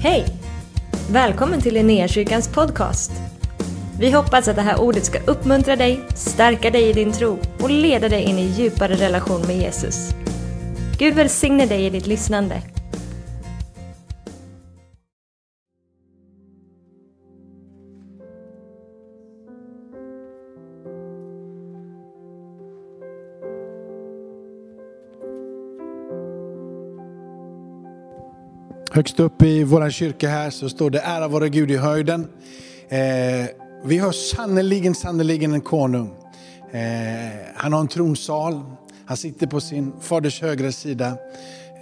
Hej! Välkommen till Linnéakyrkans podcast. Vi hoppas att det här ordet ska uppmuntra dig, stärka dig i din tro och leda dig in i djupare relation med Jesus. Gud välsigne dig i ditt lyssnande. Högst upp i vår kyrka här så står det ära vare Gud i höjden. Eh, vi har sannerligen, sannerligen en konung. Eh, han har en tronsal. Han sitter på sin faders högra sida.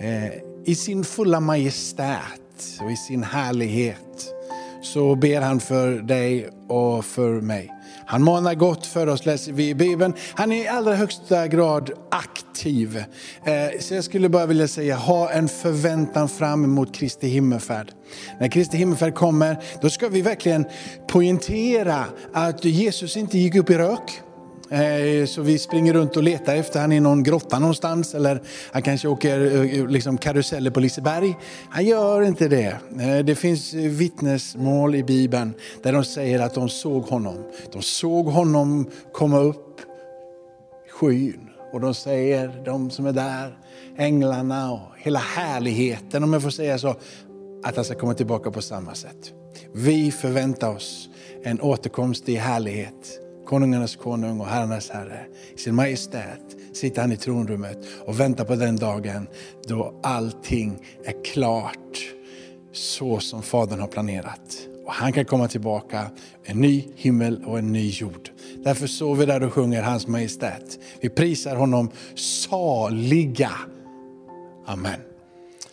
Eh, I sin fulla majestät och i sin härlighet så ber han för dig och för mig. Han manar gott för oss, läser vi i Bibeln. Han är i allra högsta grad aktiv. Eh, så jag skulle bara vilja säga, ha en förväntan fram emot Kristi himmelfärd. När Kristi himmelfärd kommer, då ska vi verkligen poängtera att Jesus inte gick upp i rök. Eh, så vi springer runt och letar efter han i någon grotta någonstans eller han kanske åker eh, liksom karuseller på Liseberg. Han gör inte det. Eh, det finns vittnesmål i Bibeln där de säger att de såg honom. De såg honom komma upp i skyn. Och de säger, de som är där, änglarna och hela härligheten om jag får säga så, att han ska komma tillbaka på samma sätt. Vi förväntar oss en återkomst i härlighet konungarnas konung och herrarnas herre. I sin majestät sitter han i tronrummet och väntar på den dagen då allting är klart så som Fadern har planerat. Och han kan komma tillbaka, en ny himmel och en ny jord. Därför står vi där och sjunger hans majestät. Vi prisar honom saliga. Amen.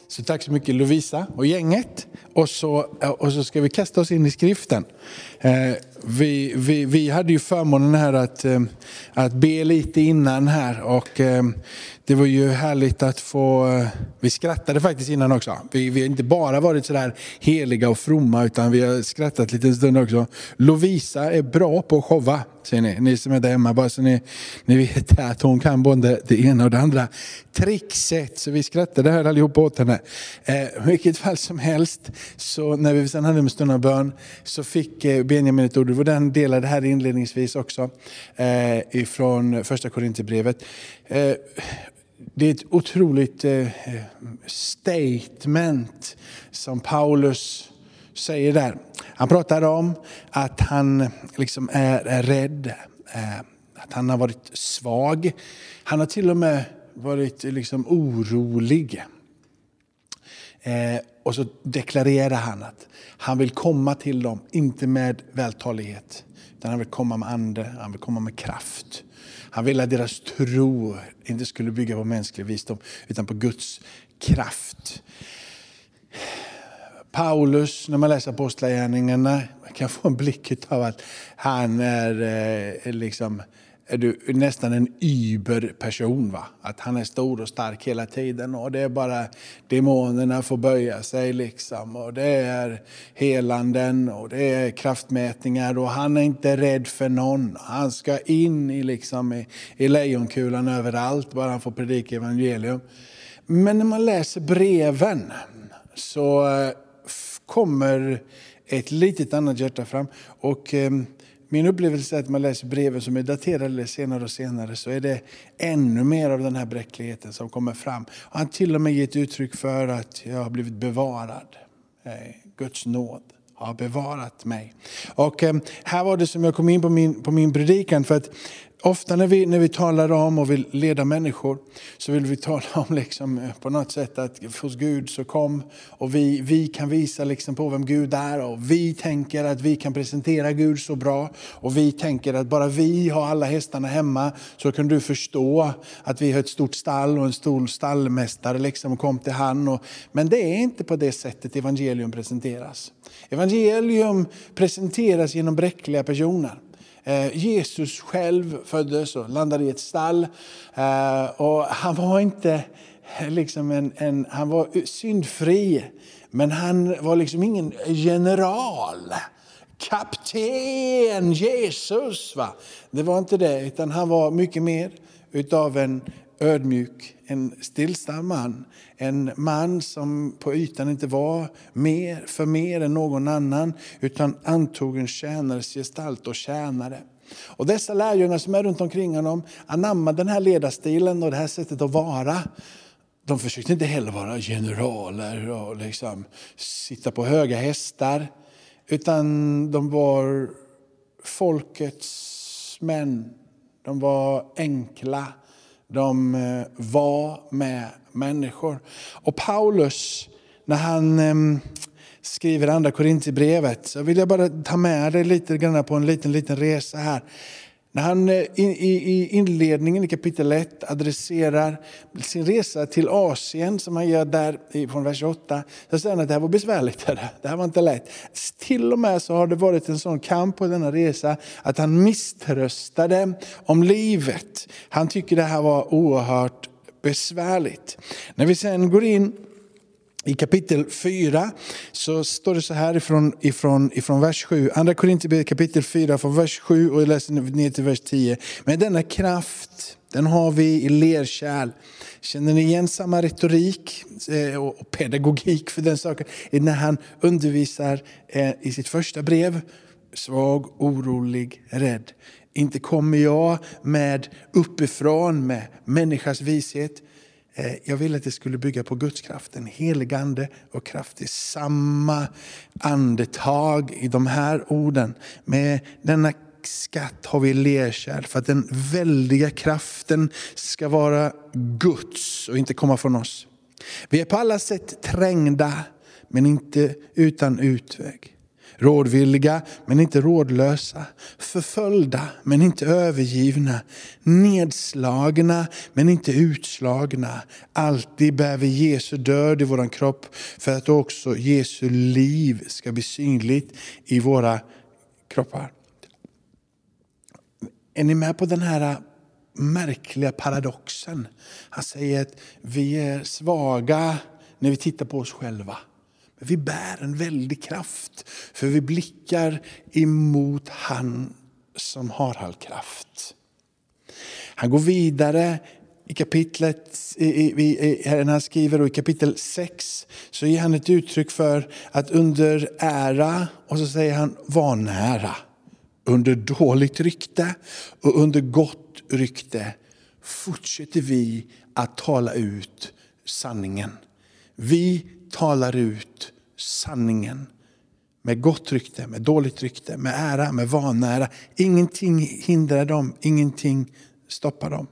Så tack så mycket Lovisa och gänget. Och så, och så ska vi kasta oss in i skriften. Eh, vi, vi, vi hade ju förmånen här att, eh, att be lite innan här och eh, det var ju härligt att få, eh, vi skrattade faktiskt innan också. Vi, vi har inte bara varit sådär heliga och fromma utan vi har skrattat lite stund också. Lovisa är bra på att showa, ser ni, ni som är där hemma, bara så ni, ni vet att hon kan både det ena och det andra trixet. Så vi skrattade här allihop åt henne. Eh, vilket fall som helst, så när vi sen hade en stund av bön så fick Benjamin ett ord, det var den delade här inledningsvis också, eh, ifrån första Korinthierbrevet. Eh, det är ett otroligt eh, statement som Paulus säger där. Han pratar om att han liksom är, är rädd, eh, att han har varit svag. Han har till och med varit liksom orolig. Eh, och så deklarerar han att han vill komma till dem, inte med vältalighet, utan han vill komma med ande, han vill komma med kraft. Han ville att deras tro inte skulle bygga på mänsklig visdom, utan på Guds kraft. Paulus, när man läser Apostlagärningarna, kan få en blick av att han är eh, liksom är du nästan en überperson. Va? Att han är stor och stark hela tiden och det är bara demonerna får böja sig. Liksom. Och det är helanden och det är kraftmätningar och han är inte rädd för någon. Han ska in i, liksom, i, i lejonkulan överallt bara han får predika evangelium. Men när man läser breven så eh, kommer ett litet annat hjärta fram. Och, eh, min upplevelse är att man läser breven som är daterade senare och senare så är det ännu mer av den här bräckligheten som kommer fram. Och han till och med gett uttryck för att jag har blivit bevarad. Eh, Guds nåd har bevarat mig. Och eh, här var det som jag kom in på min, på min predikan. För att Ofta när vi, när vi talar om och vill leda människor så vill vi tala om liksom, eh, på något sätt att hos Gud så kom och vi, vi kan visa liksom på vem Gud är och vi tänker att vi kan presentera Gud så bra och vi tänker att bara vi har alla hästarna hemma så kan du förstå att vi har ett stort stall och en stor stallmästare liksom och kom till han. Och, men det är inte på det sättet evangelium presenteras. Evangelium presenteras genom bräckliga personer. Eh, Jesus själv föddes och landade i ett stall. Eh, och han var inte eh, liksom en, en, han var syndfri, men han var liksom ingen general. Kapten Jesus. Va? Det var inte det, utan han var mycket mer utav en ödmjuk, en stillsam man. En man som på ytan inte var mer för mer än någon annan, utan antog en tjänares gestalt och tjänare. Och dessa lärjungar som är runt omkring honom anammade den här ledarstilen och det här sättet att vara. De försökte inte heller vara generaler och liksom sitta på höga hästar. Utan de var folkets män. De var enkla. De eh, var med människor. Och Paulus, när han ehm, skriver andra Korinthierbrevet, så vill jag bara ta med dig lite grann på en liten, liten resa här. När han eh, i inledningen i kapitel 1 adresserar sin resa till Asien, som han gör där från vers 8, så säger han att det här var besvärligt. Det här var inte lätt. Till och med så har det varit en sån kamp på denna resa att han misströstade om livet. Han tycker det här var oerhört besvärligt. När vi sen går in i kapitel 4 så står det så här ifrån, ifrån, ifrån vers 7. Andra Korinthierbrevet kapitel 4 från vers 7 och jag läser ner till vers 10. Men denna kraft, den har vi i lerkärl. Känner ni igen samma retorik eh, och pedagogik för den saken? När han undervisar eh, i sitt första brev. Svag, orolig, rädd. Inte kommer jag med uppifrån med människas vishet Eh, jag ville att det skulle bygga på Guds kraft, en helig ande och kraft i samma andetag i de här orden. Med denna skatt har vi lerkärl för att den väldiga kraften ska vara Guds och inte komma från oss. Vi är på alla sätt trängda men inte utan utväg. Rådvilliga men inte rådlösa. Förföljda men inte övergivna. Nedslagna men inte utslagna. Alltid bär vi Jesu död i vår kropp för att också Jesu liv ska bli synligt i våra kroppar. Är ni med på den här märkliga paradoxen? Han säger att vi är svaga när vi tittar på oss själva. Vi bär en väldig kraft, för vi blickar emot han som har all kraft. Han går vidare i kapitlet, när han skriver i kapitel 6, så ger han ett uttryck för att under ära, och så säger han vanära, under dåligt rykte och under gott rykte fortsätter vi att tala ut sanningen. Vi talar ut sanningen. Med gott rykte, med dåligt rykte, med ära, med vanära. Ingenting hindrar dem, ingenting stoppar dem.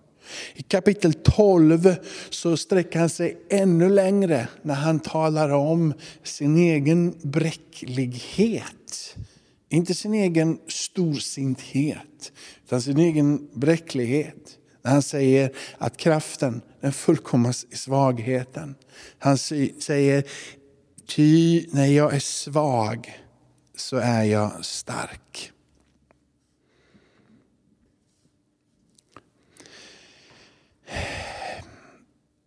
I kapitel 12 så sträcker han sig ännu längre när han talar om sin egen bräcklighet. Inte sin egen storsinthet, utan sin egen bräcklighet. När han säger att kraften den fullkomnas i svagheten. Han säger Ty när jag är svag så är jag stark.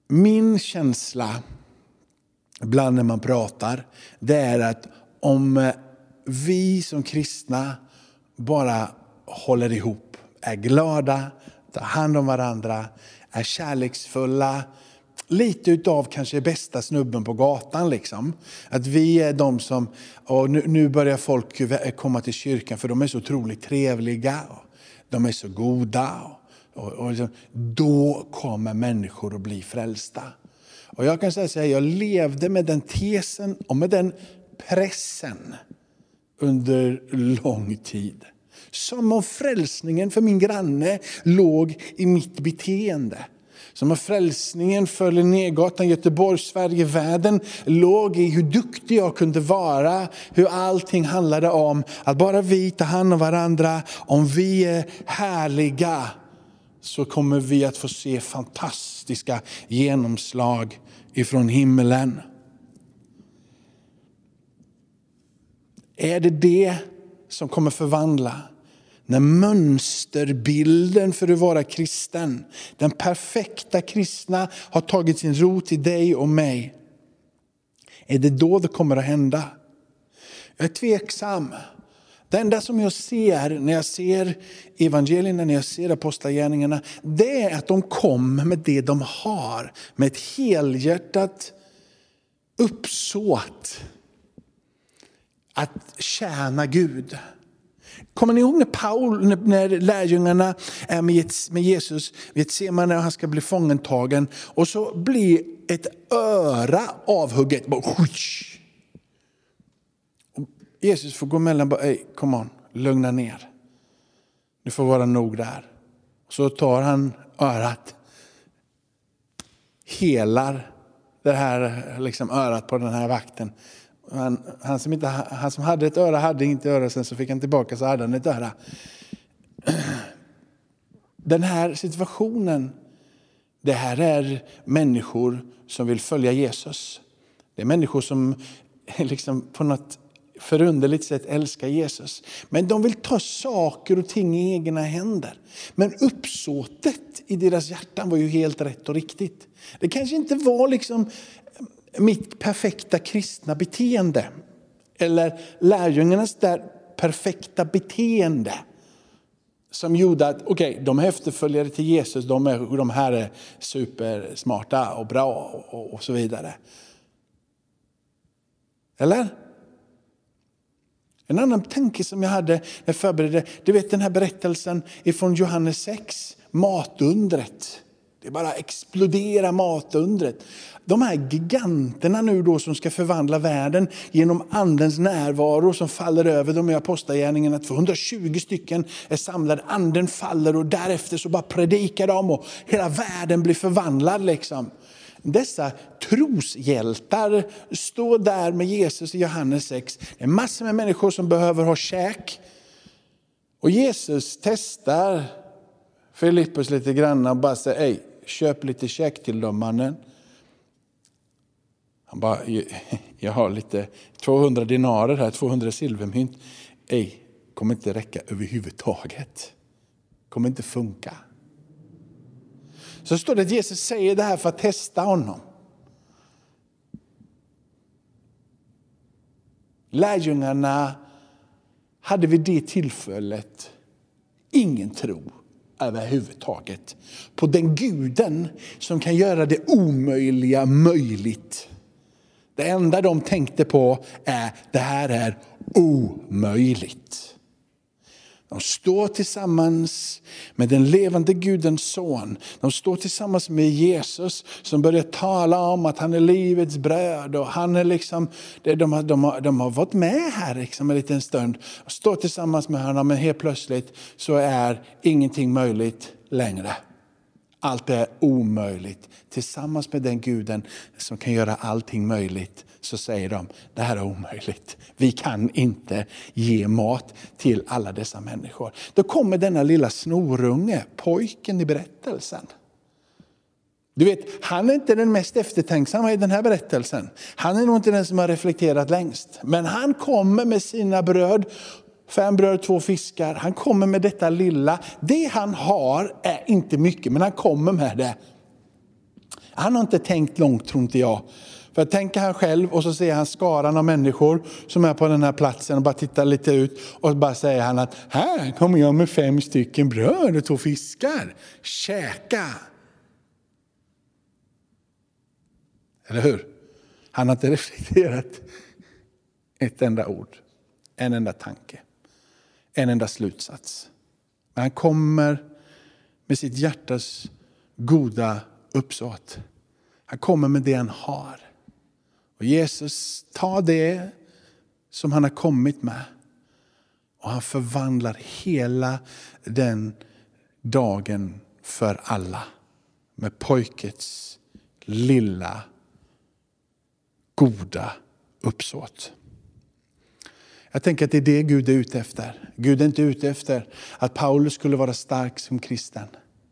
Min känsla, ibland när man pratar, det är att om vi som kristna bara håller ihop, är glada, tar hand om varandra, är kärleksfulla, lite utav kanske bästa snubben på gatan. Liksom. Att vi är de som, och nu, nu börjar folk komma till kyrkan för de är så otroligt trevliga. de är så goda. Och, och liksom, då kommer människor att bli frälsta. Och jag kan säga så här, jag levde med den tesen och med den pressen under lång tid. Som om frälsningen för min granne låg i mitt beteende. Som om frälsningen för Linnégatan, Göteborg, Sverige, världen låg i hur duktig jag kunde vara. Hur allting handlade om att bara vi tar hand om varandra. Om vi är härliga så kommer vi att få se fantastiska genomslag ifrån himmelen. Är det det som kommer förvandla när mönsterbilden för att vara kristen, den perfekta kristna har tagit sin rot i dig och mig. Är det då det kommer att hända? Jag är tveksam. Det enda som jag ser när jag ser evangelierna, när jag ser apostlagärningarna, det är att de kom med det de har. Med ett helhjärtat uppsåt att tjäna Gud. Kommer ni ihåg när, Paul, när lärjungarna är med Jesus vid Semane och han ska bli fångentagen och så blir ett öra avhugget. Jesus får gå emellan och bara, come on, lugna ner. Du får vara nog där. Så tar han örat, helar det här liksom örat på den här vakten. Han, han, som inte, han som hade ett öra hade inte öra, sen så fick han tillbaka så hade han ett öra. Den här situationen, det här är människor som vill följa Jesus. Det är människor som liksom på något förunderligt sätt älskar Jesus. Men de vill ta saker och ting i egna händer. Men uppsåtet i deras hjärtan var ju helt rätt och riktigt. Det kanske inte var liksom mitt perfekta kristna beteende. Eller lärjungarnas där perfekta beteende. Som gjorde att okay, de är efterföljare till Jesus, de, är, de här är supersmarta och bra och, och så vidare. Eller? En annan tanke som jag hade när jag förberedde, du vet den här berättelsen ifrån Johannes 6, matundret. Det bara exploderar matundret. De här giganterna nu då som ska förvandla världen genom andens närvaro som faller över dem i apostlagärningarna. 220 stycken är samlade, anden faller och därefter så bara predikar de och hela världen blir förvandlad. liksom. Dessa troshjältar står där med Jesus i Johannes 6. Det är massor med människor som behöver ha käk. Och Jesus testar Filippus lite grann och bara säger, köp lite käk till dem mannen. Han bara, jag har lite 200 dinarer här, 200 silvermynt. Ej, kommer inte räcka överhuvudtaget. Kommer inte funka. Så står det att Jesus säger det här för att testa honom. Lärjungarna hade vid det tillfället ingen tro överhuvudtaget på den guden som kan göra det omöjliga möjligt. Det enda de tänkte på är det här är omöjligt. De står tillsammans med den levande Gudens son. De står tillsammans med Jesus som börjar tala om att han är livets bröd. Och han är liksom, de, har, de, har, de har varit med här liksom en liten stund. Och står tillsammans med honom men helt plötsligt så är ingenting möjligt längre. Allt är omöjligt. Tillsammans med den guden som kan göra allting möjligt så säger de, det här är omöjligt. Vi kan inte ge mat till alla dessa människor. Då kommer denna lilla snorunge, pojken i berättelsen. Du vet, han är inte den mest eftertänksamma i den här berättelsen. Han är nog inte den som har reflekterat längst. Men han kommer med sina bröd, fem bröd, två fiskar. Han kommer med detta lilla. Det han har är inte mycket, men han kommer med det. Han har inte tänkt långt, tror inte jag. För tänker han själv och så ser han skaran av människor som är på den här platsen och bara tittar lite ut och så bara säger han att här kommer jag med fem stycken bröd och två fiskar. Käka! Eller hur? Han har inte reflekterat ett enda ord, en enda tanke, en enda slutsats. Men han kommer med sitt hjärtas goda uppsåt. Han kommer med det han har. Och Jesus tar det som han har kommit med och han förvandlar hela den dagen för alla med pojkets lilla goda uppsåt. Jag tänker att det är det Gud är ute efter. Gud är inte ute efter att Paulus skulle vara stark som kristen.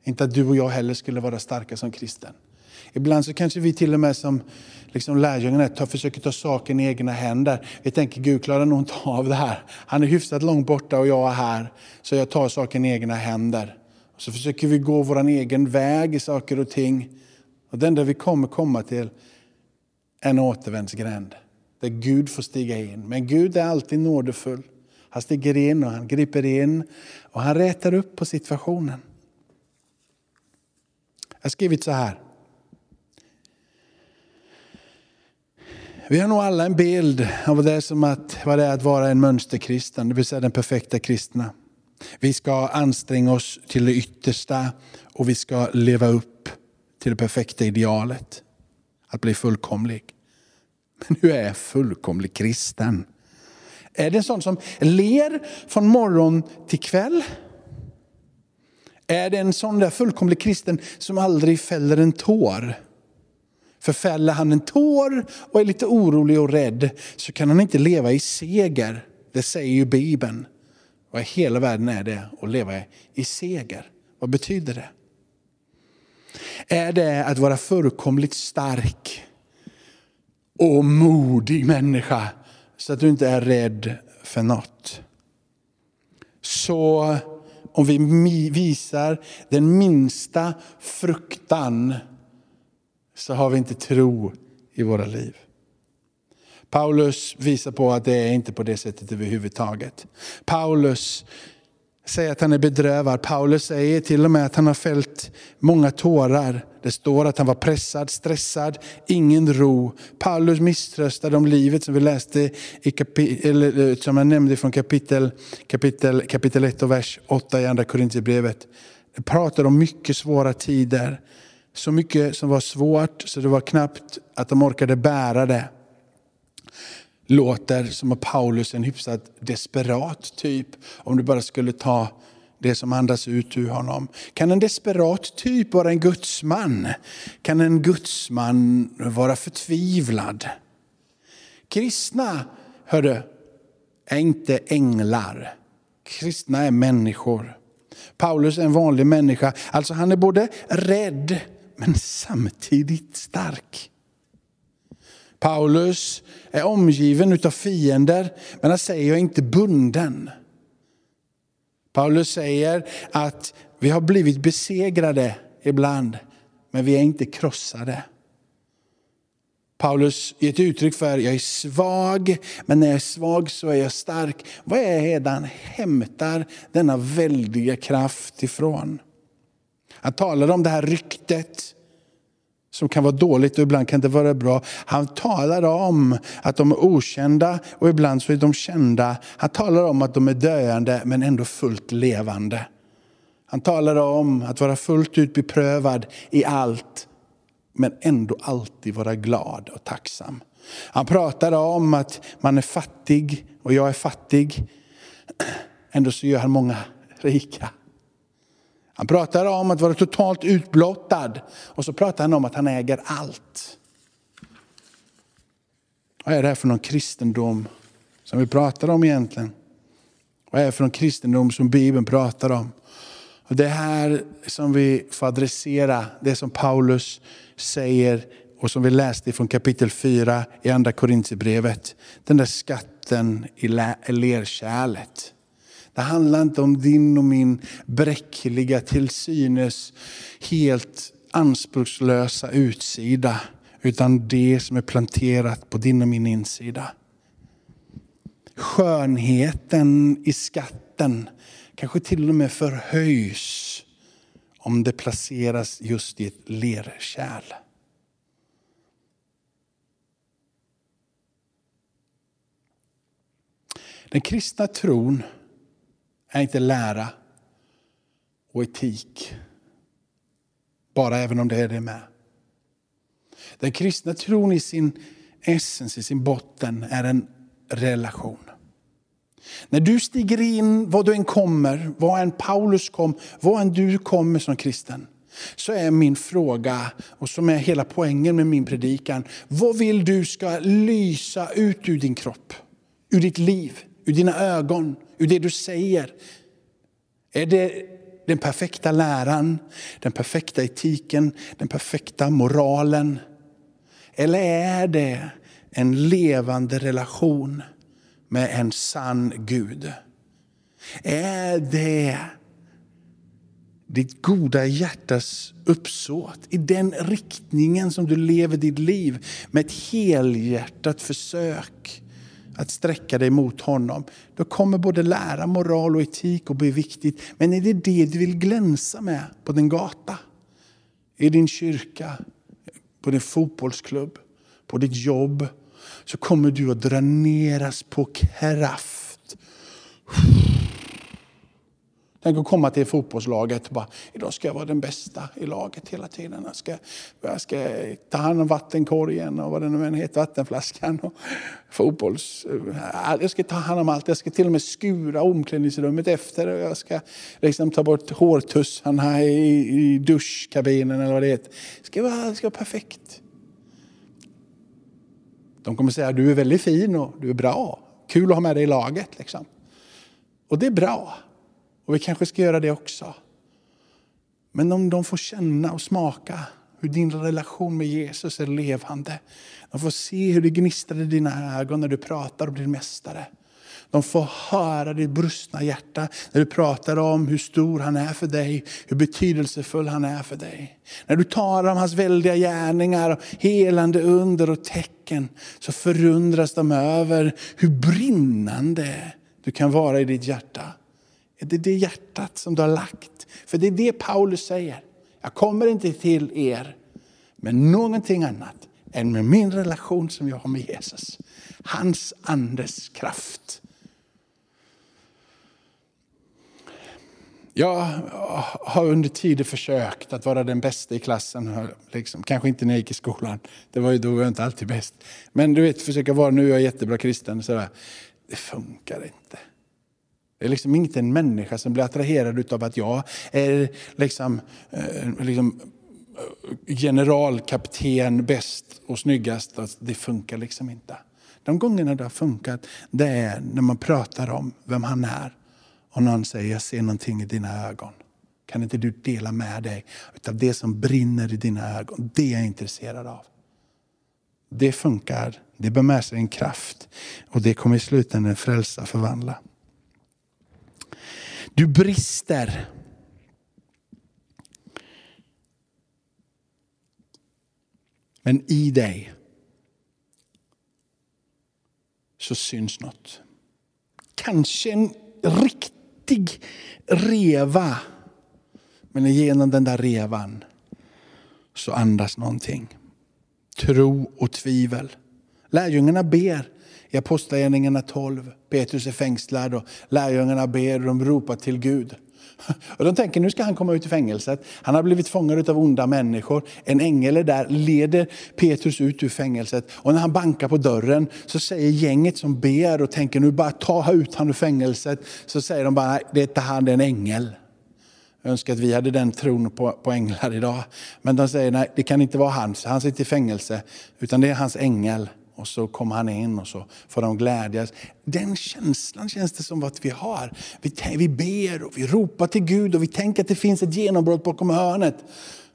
Inte att du och jag heller skulle vara starka som kristen. Ibland så kanske vi till och med som liksom lärjungarna tar, försöker ta saken i egna händer. Vi tänker Gud klarar nog inte av det här. Han är hyfsat långt borta och jag är här. Så jag tar saken i egna händer. Och så försöker vi gå vår egen väg i saker och ting. Och det enda vi kommer komma till är en återvändsgränd. Där Gud får stiga in. Men Gud är alltid nådefull. Han stiger in och han griper in och han rätar upp på situationen. Jag har skrivit så här. Vi har nog alla en bild av det som att, vad det är att vara en mönsterkristen, det vill säga den perfekta kristna. Vi ska anstränga oss till det yttersta och vi ska leva upp till det perfekta idealet. Att bli fullkomlig. Men hur är fullkomlig kristen? Är det en sån som ler från morgon till kväll? Är det en sån där fullkomlig kristen som aldrig fäller en tår? För fäller han en tår och är lite orolig och rädd så kan han inte leva i seger. Det säger ju Bibeln. Och i hela världen är det att leva i seger. Vad betyder det? Är det att vara fullkomligt stark och modig människa så att du inte är rädd för något? Så om vi visar den minsta fruktan så har vi inte tro i våra liv. Paulus visar på att det är inte på det sättet överhuvudtaget. Paulus säger att han är bedrövad. Paulus säger till och med att han har fällt många tårar. Det står att han var pressad, stressad, ingen ro. Paulus misströstade om livet som vi läste i kapitel, eh, som jag nämnde från kapitel, kapitel, kapitel 1 och vers 8 i andra Korintierbrevet. Det pratar om mycket svåra tider. Så mycket som var svårt så det var knappt att de orkade bära det. Låter som att Paulus är en hyfsat desperat typ. Om du bara skulle ta det som andas ut ur honom. Kan en desperat typ vara en gudsman? Kan en gudsman vara förtvivlad? Kristna, hörde, är inte änglar. Kristna är människor. Paulus är en vanlig människa. Alltså han är både rädd men samtidigt stark. Paulus är omgiven av fiender, men han säger jag är inte bunden. Paulus säger att vi har blivit besegrade ibland, men vi är inte krossade. Paulus ger ett uttryck för jag är svag, men när jag är svag så är jag stark. Vad är det han hämtar denna väldiga kraft ifrån? Han talar om det här ryktet som kan vara dåligt och ibland kan det vara bra. Han talar om att de är okända och ibland så är de kända. Han talar om att de är döende men ändå fullt levande. Han talar om att vara fullt ut beprövad i allt men ändå alltid vara glad och tacksam. Han pratar om att man är fattig och jag är fattig. Ändå så gör han många rika. Han pratar om att vara totalt utblottad och så pratar han om att han äger allt. Vad är det här för någon kristendom som vi pratar om egentligen? Vad är det för någon kristendom som Bibeln pratar om? Och det här som vi får adressera, det som Paulus säger och som vi läste från kapitel 4 i andra Korintierbrevet. Den där skatten i lerkärlet. Det handlar inte om din och min bräckliga, till synes helt anspråkslösa utsida. Utan det som är planterat på din och min insida. Skönheten i skatten kanske till och med förhöjs om det placeras just i ett lerkärl. Den kristna tron är inte lära och etik. Bara även om det är det med. Den kristna tron i sin essens, i sin botten, är en relation. När du stiger in, var du än kommer, var än Paulus kom, var än du kommer som kristen, så är min fråga, och som är hela poängen med min predikan, vad vill du ska lysa ut ur din kropp, ur ditt liv, ur dina ögon, ur det du säger? Är det den perfekta läran, den perfekta etiken, den perfekta moralen? Eller är det en levande relation med en sann Gud? Är det ditt goda hjärtas uppsåt i den riktningen som du lever ditt liv med ett helhjärtat försök att sträcka dig mot honom. Då kommer både lära, moral och etik att bli viktigt. Men är det det du vill glänsa med på din gata? I din kyrka? På din fotbollsklubb? På ditt jobb? Så kommer du att dräneras på kraft. Tänk att komma till fotbollslaget och bara, idag ska jag vara den bästa i laget hela tiden. Jag ska, jag ska ta hand om vattenkorgen och vad det nu än heter, vattenflaskan och fotbolls... Jag ska ta hand om allt. Jag ska till och med skura omklädningsrummet efter. Jag ska liksom ta bort hårtussarna i, i duschkabinen eller vad det heter. Det ska vara, det ska vara perfekt. De kommer säga, du är väldigt fin och du är bra. Kul att ha med dig i laget. Liksom. Och det är bra. Och vi kanske ska göra det också. Men om de får känna och smaka hur din relation med Jesus är levande. De får se hur det gnistrar i dina ögon när du pratar om din mästare. De får höra ditt brustna hjärta när du pratar om hur stor han är för dig, hur betydelsefull han är för dig. När du talar om hans väldiga gärningar, helande under och tecken, så förundras de över hur brinnande du kan vara i ditt hjärta. Är det det hjärtat som du har lagt? För det är det Paulus säger. Jag kommer inte till er med någonting annat än med min relation som jag har med Jesus. Hans andes kraft. Jag har under tiden försökt att vara den bästa i klassen. Liksom. Kanske inte när jag gick i skolan. Det var ju då jag inte alltid bäst. Men du vet, försöka vara, nu är jättebra kristen. Så Det funkar inte. Det är liksom inte en människa som blir attraherad av att jag är liksom, eh, liksom eh, generalkapten, bäst och snyggast. Alltså, det funkar liksom inte. De gångerna det har funkat, det är när man pratar om vem han är. Och någon säger, jag ser någonting i dina ögon. Kan inte du dela med dig av det som brinner i dina ögon? Det är jag intresserad av. Det funkar, det bär med sig en kraft och det kommer i slutändan frälsa, förvandla. Du brister. Men i dig så syns något. Kanske en riktig reva. Men genom den där revan så andas någonting. Tro och tvivel. Lärjungarna ber i Apostlagärningarna 12. Petrus är fängslad och lärjungarna ber och de ropar till Gud. Och de tänker nu ska han komma ut i fängelset. Han har blivit fångad av onda människor. En ängel är där, leder Petrus ut ur fängelset. Och när han bankar på dörren så säger gänget som ber och tänker nu bara ta ut honom ur fängelset. Så säger de bara, det är inte han, det är en ängel. Jag önskar att vi hade den tron på, på änglar idag. Men de säger nej, det kan inte vara han, han sitter i fängelse. Utan det är hans ängel. Och så kommer han in och så får de glädjas. Den känslan känns det som att vi har. Vi, vi ber och vi ropar till Gud och vi tänker att det finns ett genombrott bakom hörnet.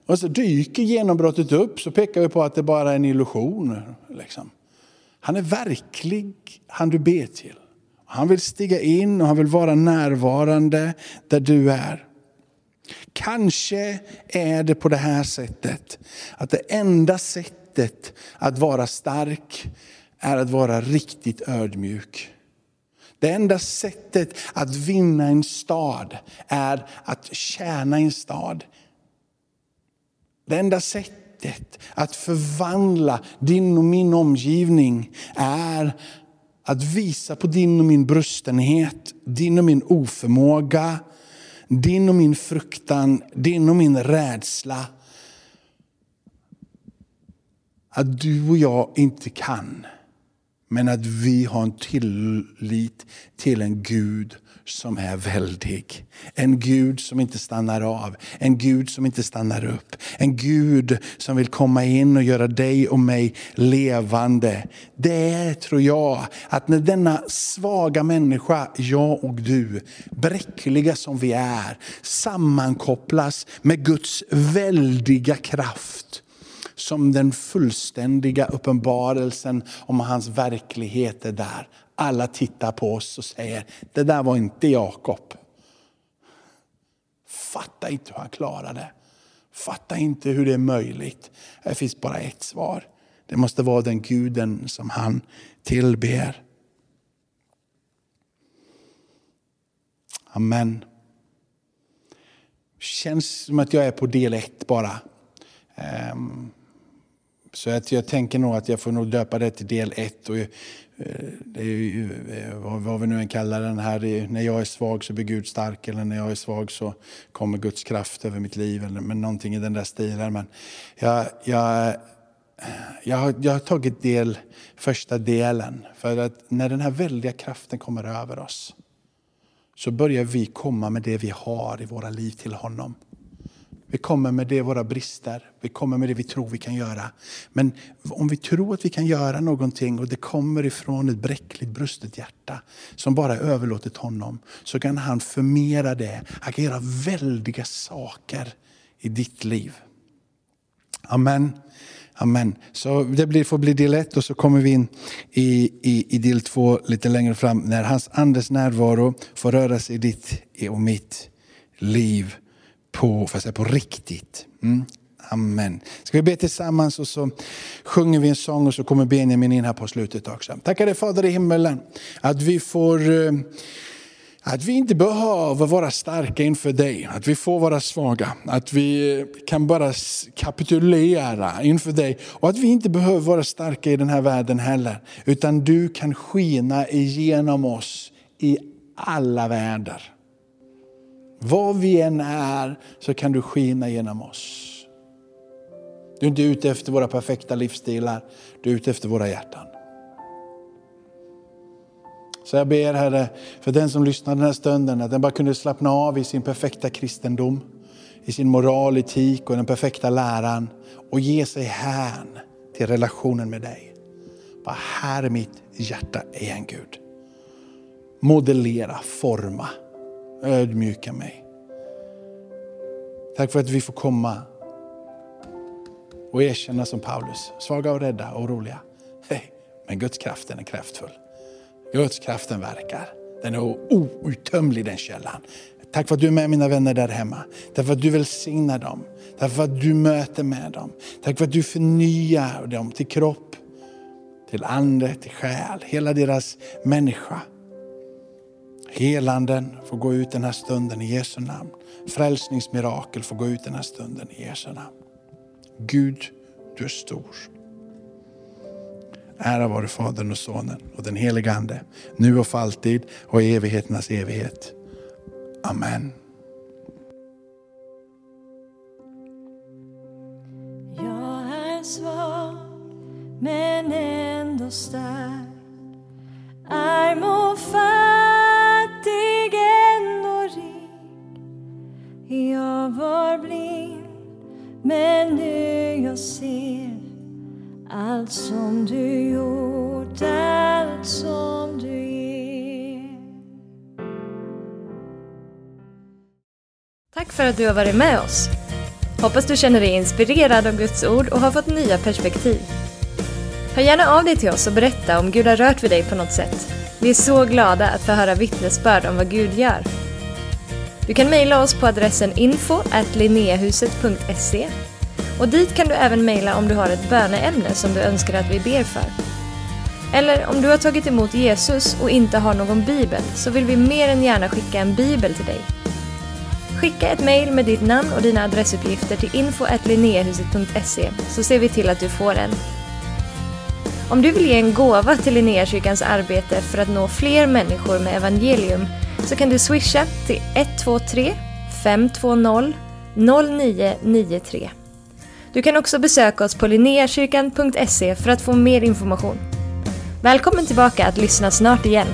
Och så dyker genombrottet upp så pekar vi på att det bara är en illusion. Liksom. Han är verklig, han du ber till. Han vill stiga in och han vill vara närvarande där du är. Kanske är det på det här sättet att det enda sättet sättet att vara stark är att vara riktigt ödmjuk. Det enda sättet att vinna en stad är att tjäna en stad. Det enda sättet att förvandla din och min omgivning är att visa på din och min brustenhet, din och min oförmåga, din och min fruktan, din och min rädsla att du och jag inte kan. Men att vi har en tillit till en Gud som är väldig. En Gud som inte stannar av, en Gud som inte stannar upp. En Gud som vill komma in och göra dig och mig levande. Det är, tror jag, att när denna svaga människa, jag och du, bräckliga som vi är, sammankopplas med Guds väldiga kraft som den fullständiga uppenbarelsen om hans verklighet är där. Alla tittar på oss och säger, det där var inte Jakob. Fatta inte hur han klarade. Fatta inte hur det är möjligt. Det finns bara ett svar. Det måste vara den guden som han tillber. Amen. Känns som att jag är på del ett bara. Ehm, så att jag tänker nog att jag får nog döpa det till del 1. Och, eh, det är ju, eh, vad, vad vi nu än kallar den här, när jag är svag så blir Gud stark eller när jag är svag så kommer Guds kraft över mitt liv. Eller men någonting i den där stilen. Men jag, jag, jag, har, jag har tagit del, första delen. För att när den här väldiga kraften kommer över oss så börjar vi komma med det vi har i våra liv till honom. Vi kommer med det våra brister, vi kommer med det vi tror vi kan göra. Men om vi tror att vi kan göra någonting och det kommer ifrån ett bräckligt brustet hjärta som bara är överlåtit honom, så kan han förmera det. Han kan göra väldiga saker i ditt liv. Amen. Amen. Så det blir, får bli del ett och så kommer vi in i, i, i del två lite längre fram när hans andes närvaro får röra sig i ditt och mitt liv på, för på riktigt. Mm. Amen. Ska vi be tillsammans och så sjunger vi en sång och så kommer Benjamin in här på slutet också. Tackar dig Fader i himmelen att vi får eh, att vi inte behöver vara starka inför dig, att vi får vara svaga, att vi eh, kan bara kapitulera inför dig och att vi inte behöver vara starka i den här världen heller. Utan du kan skina igenom oss i alla världar. Vad vi än är så kan du skina genom oss. Du är inte ute efter våra perfekta livsstilar, du är ute efter våra hjärtan. Så jag ber Herre, för den som lyssnar den här stunden, att den bara kunde slappna av i sin perfekta kristendom, i sin moral, etik och den perfekta läran och ge sig hän till relationen med dig. Bara här är mitt hjärta igen Gud. Modellera, forma ödmjuka mig. Tack för att vi får komma och erkänna som Paulus, svaga och rädda och oroliga. Hey, men Guds kraft den är kraftfull. Guds kraften verkar. Den är outtömlig den källan. Tack för att du är med mina vänner där hemma. Tack för att du välsignar dem. Tack för att du möter med dem. Tack för att du förnyar dem till kropp, till ande, till själ. Hela deras människa. Helanden får gå ut den här stunden i Jesu namn. Frälsningsmirakel får gå ut den här stunden i Jesu namn. Gud, du är stor. Ära vare Fadern och Sonen och den helige Ande, nu och för alltid och i evigheternas evighet. Amen. Jag är svag men ändå stark. Arm och fattig Jag var blind men nu jag ser allt som du gjort, allt som du ger. Tack för att du har varit med oss. Hoppas du känner dig inspirerad av Guds ord och har fått nya perspektiv. Hör gärna av dig till oss och berätta om Gud har rört vid dig på något sätt. Vi är så glada att få höra vittnesbörd om vad Gud gör. Du kan mejla oss på adressen info och dit kan du även mejla om du har ett böneämne som du önskar att vi ber för. Eller om du har tagit emot Jesus och inte har någon bibel så vill vi mer än gärna skicka en bibel till dig. Skicka ett mejl med ditt namn och dina adressuppgifter till info så ser vi till att du får en. Om du vill ge en gåva till Linnéakyrkans arbete för att nå fler människor med evangelium så kan du swisha till 123 520 0993. Du kan också besöka oss på linneakyrkan.se för att få mer information. Välkommen tillbaka att lyssna snart igen.